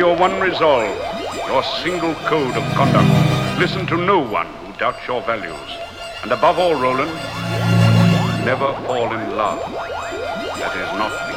Your one resolve, your single code of conduct. Listen to no one who doubts your values. And above all, Roland, never fall in love. That is not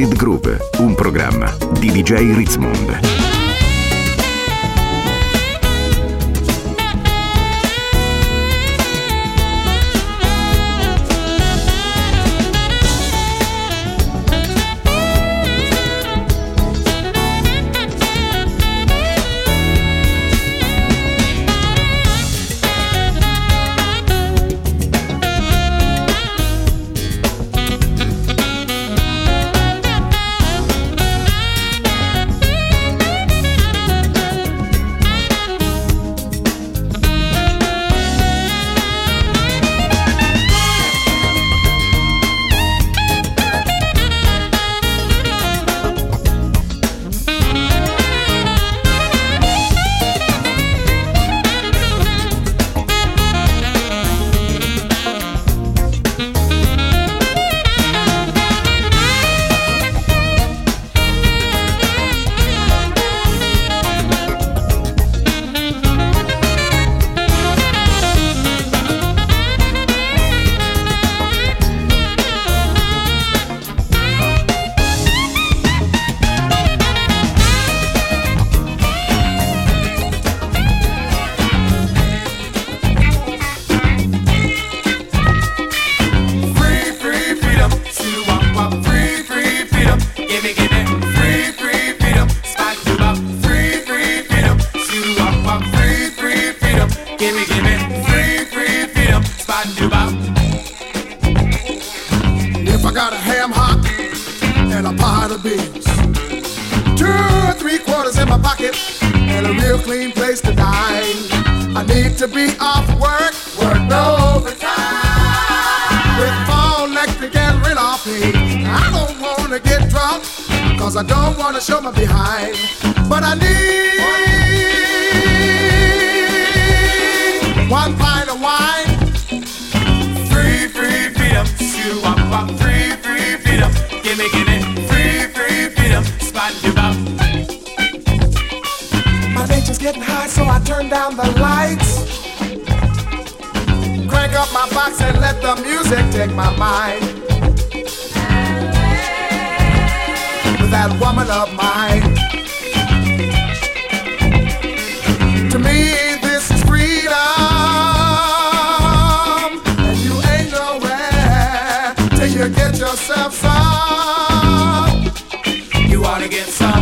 Acid Groove, un programma di DJ Ritzmond. so I turn down the lights. Crank up my box and let the music take my mind. With that woman of mine. To me, this is freedom. And you ain't nowhere till you get yourself some. You ought to get some.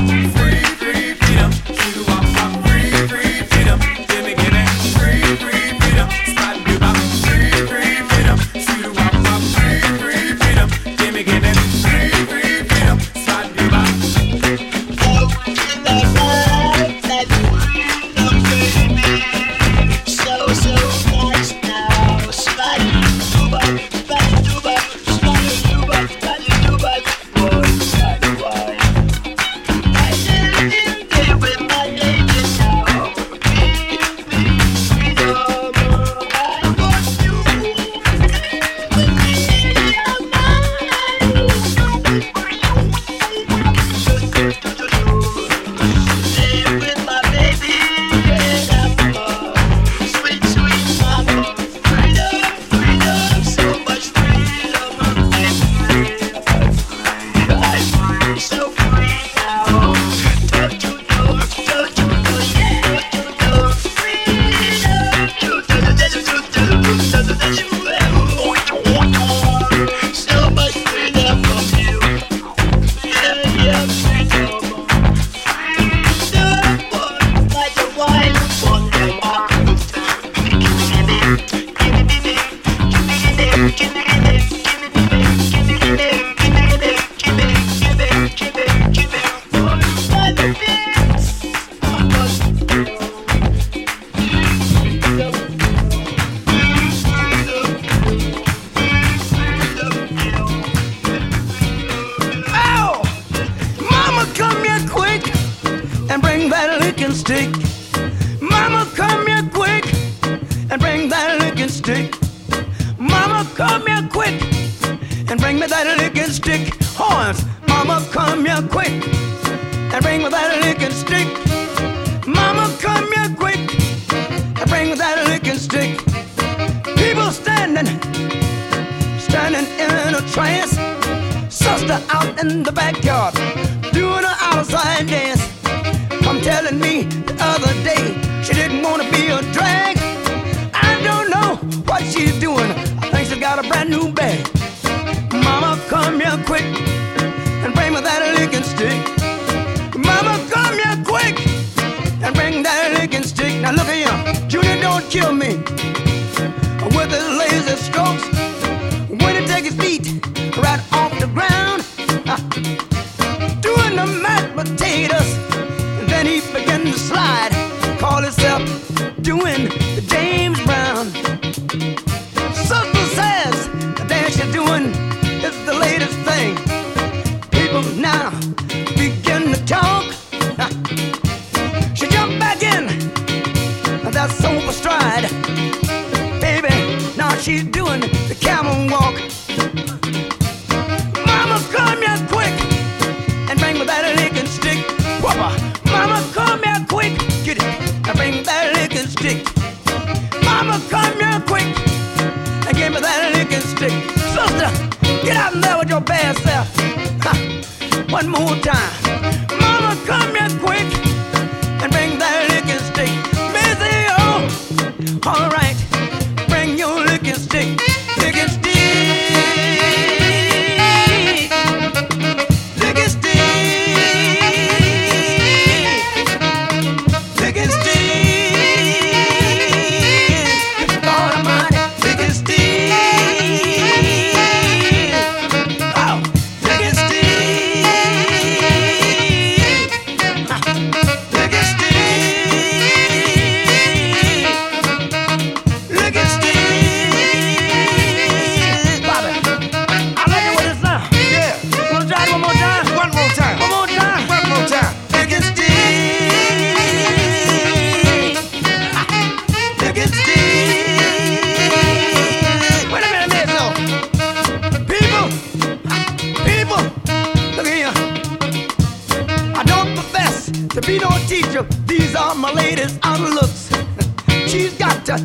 Right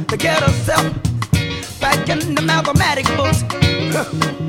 to get herself back in the mathematics books.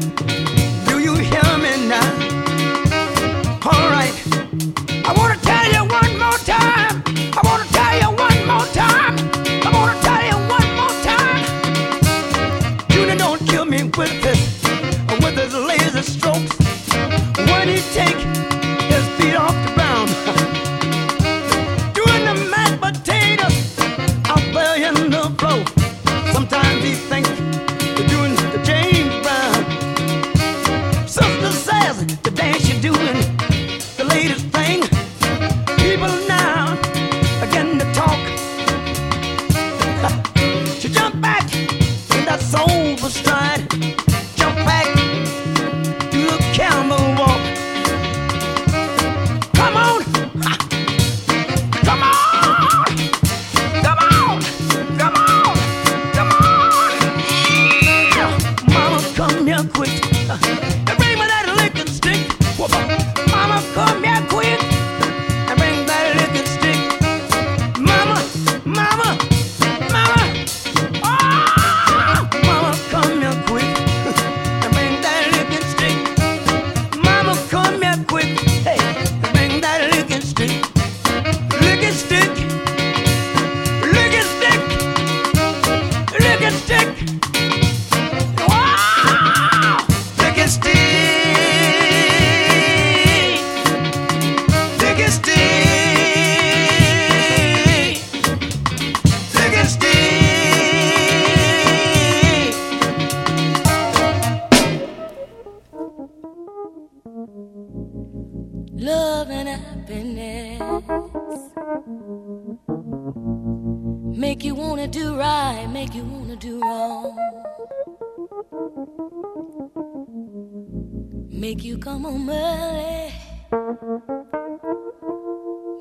como mueve.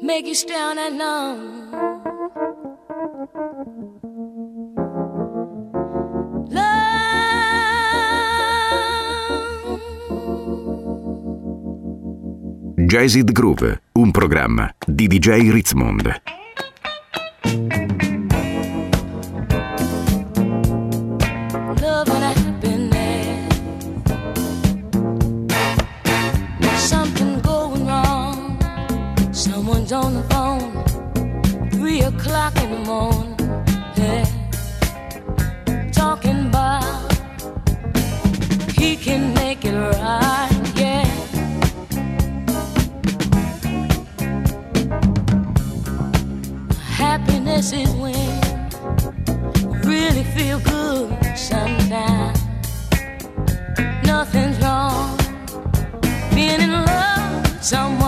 Make you stand and numb. Jazzed Groove, un programma di DJ Ritzmond. Nothing's wrong being in love with someone.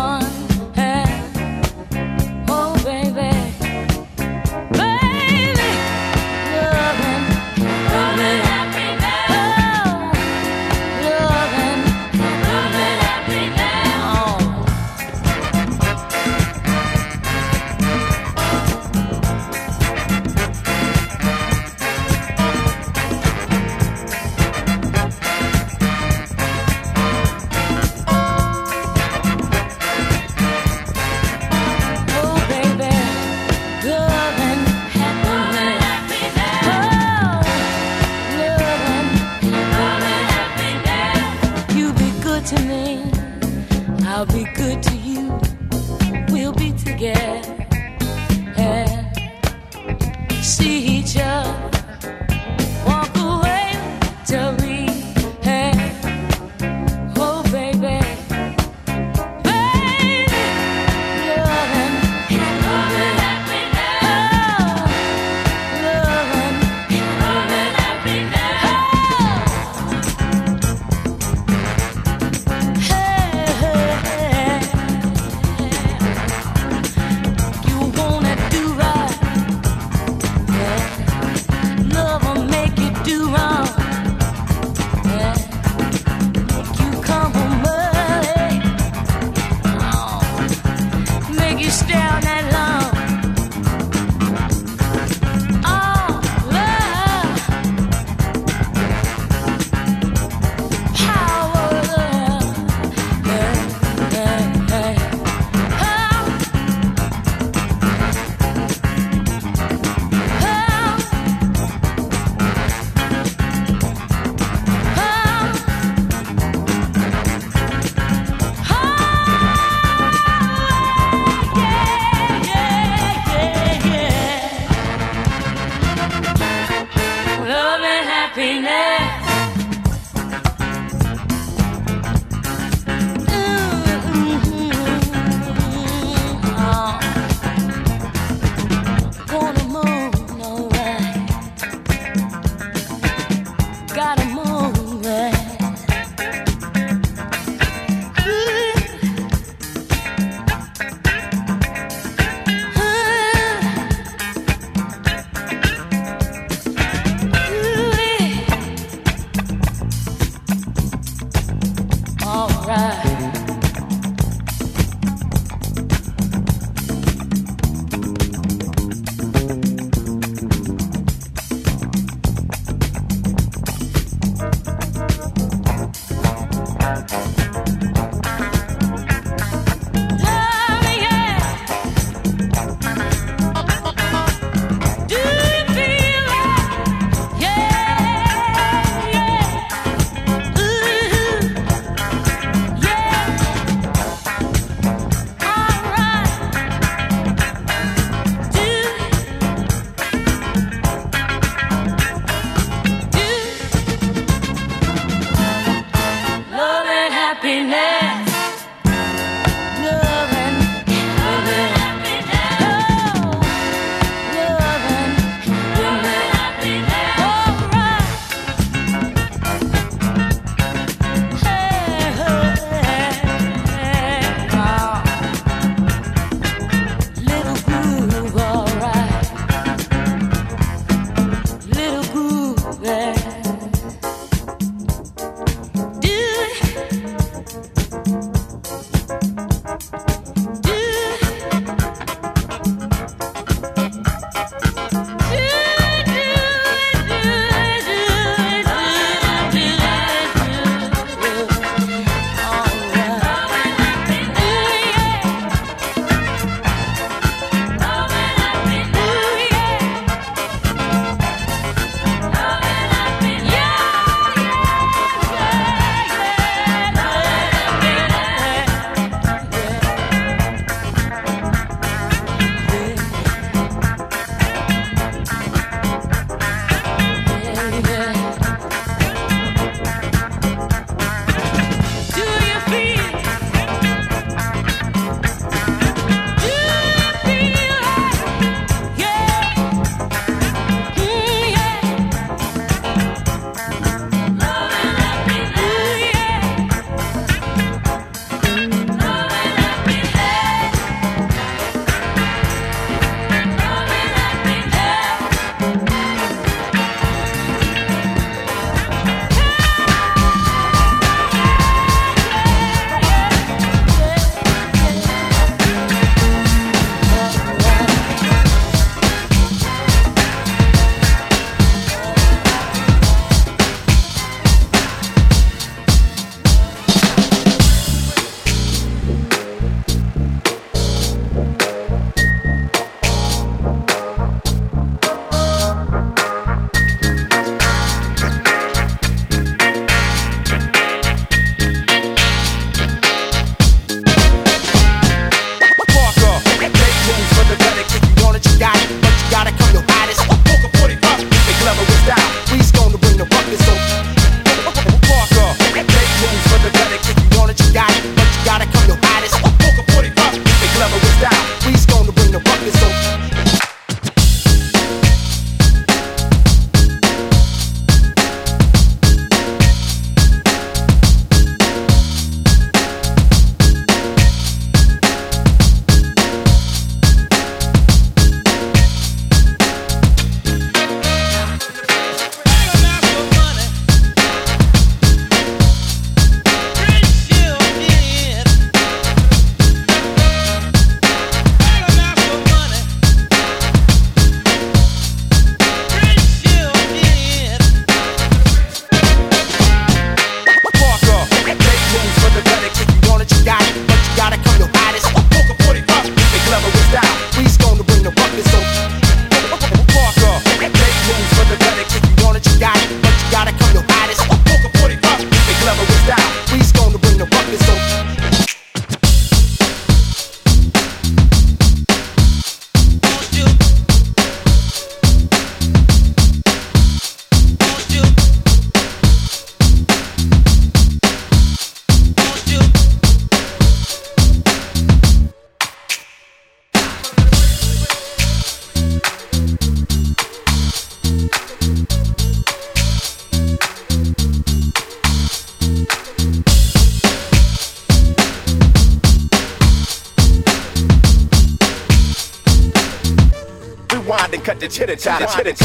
The chitter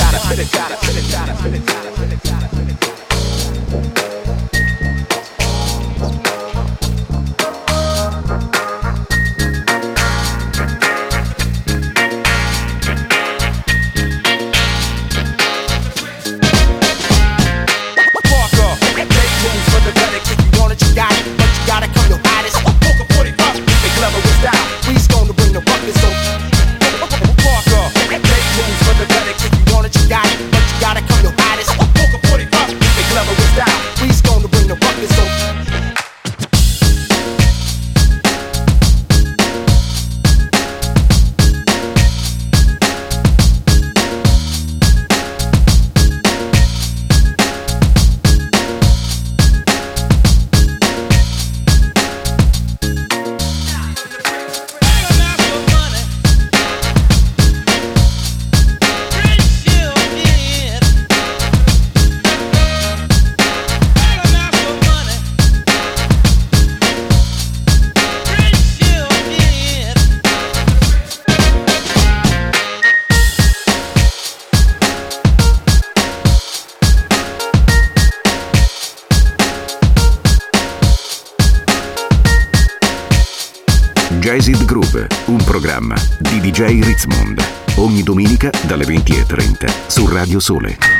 Radio Sole.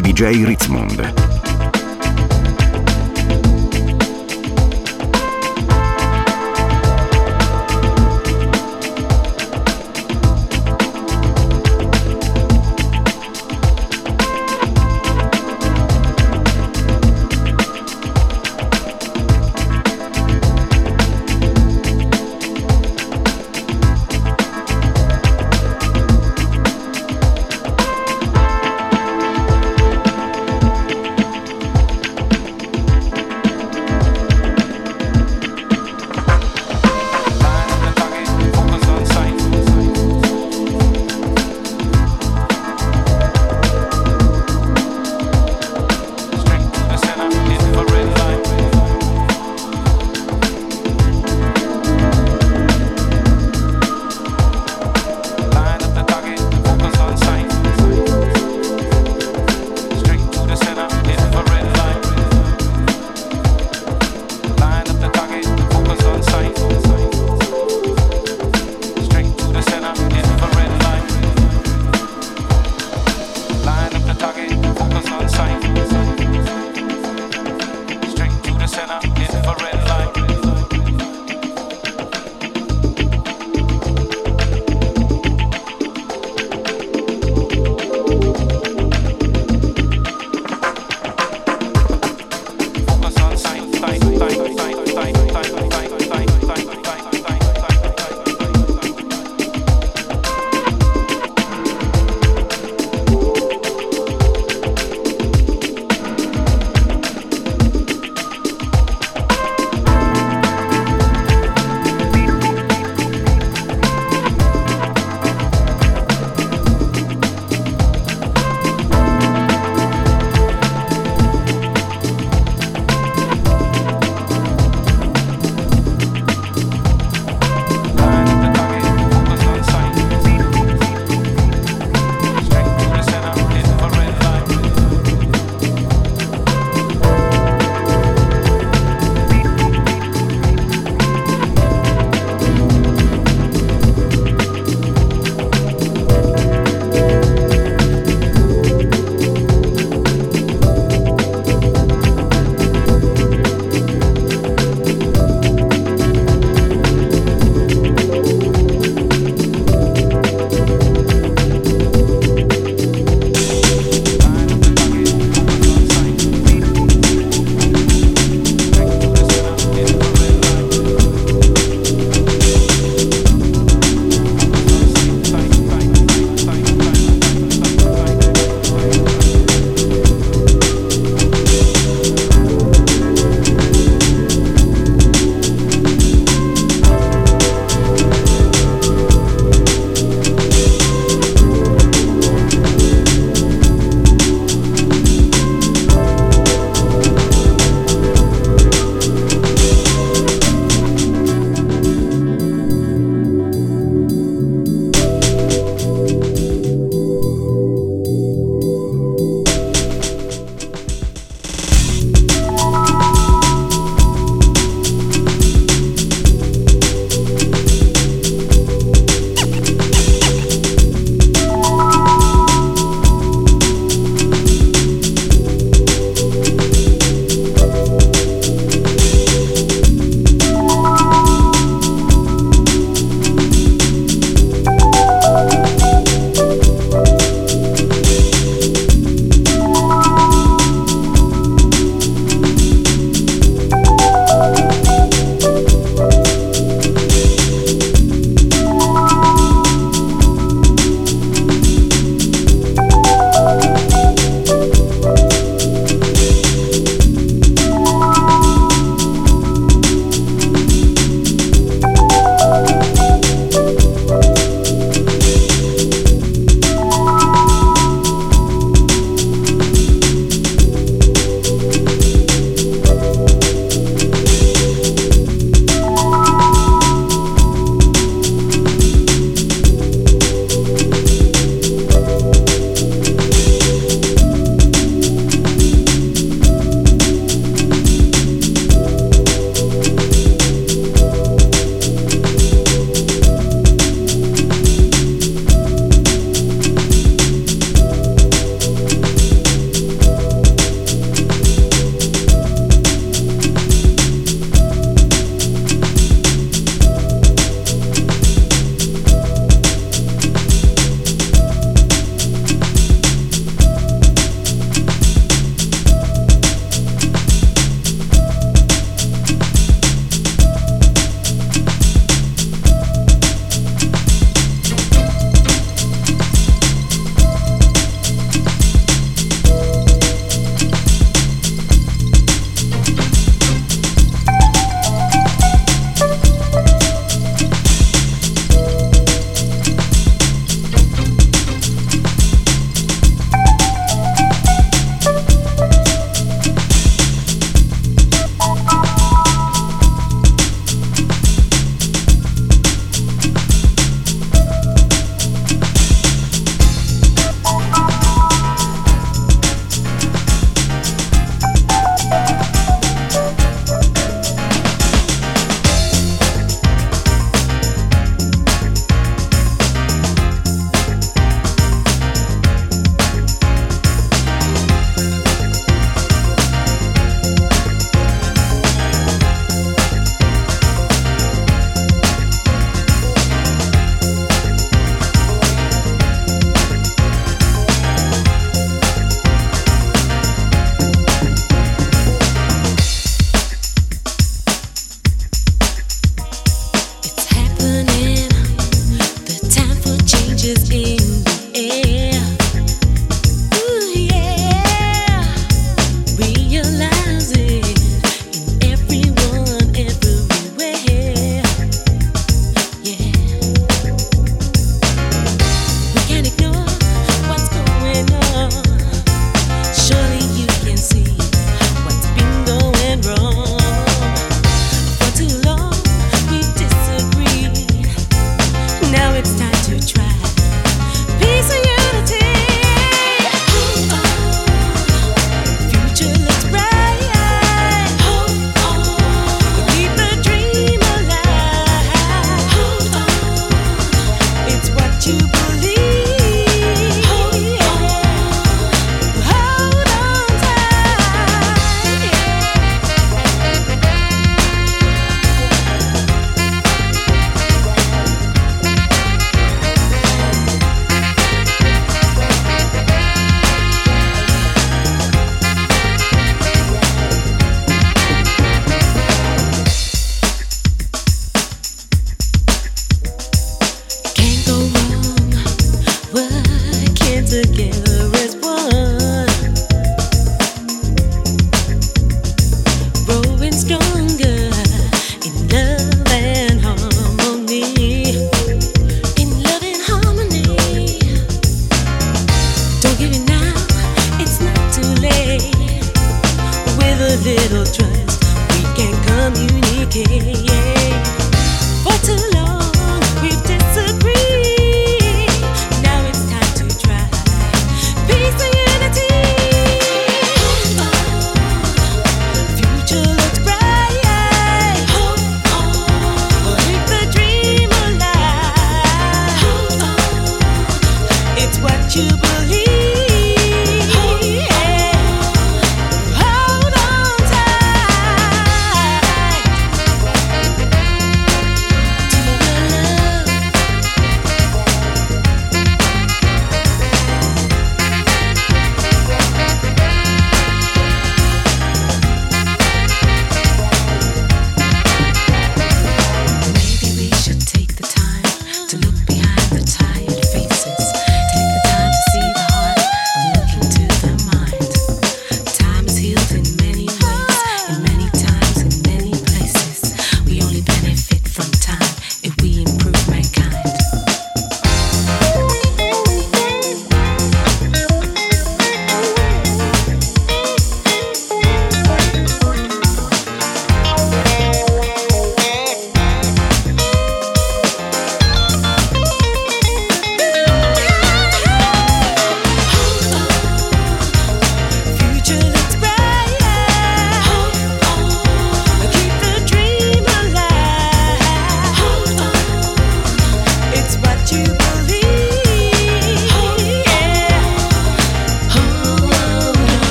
Di DJ Ritzmond.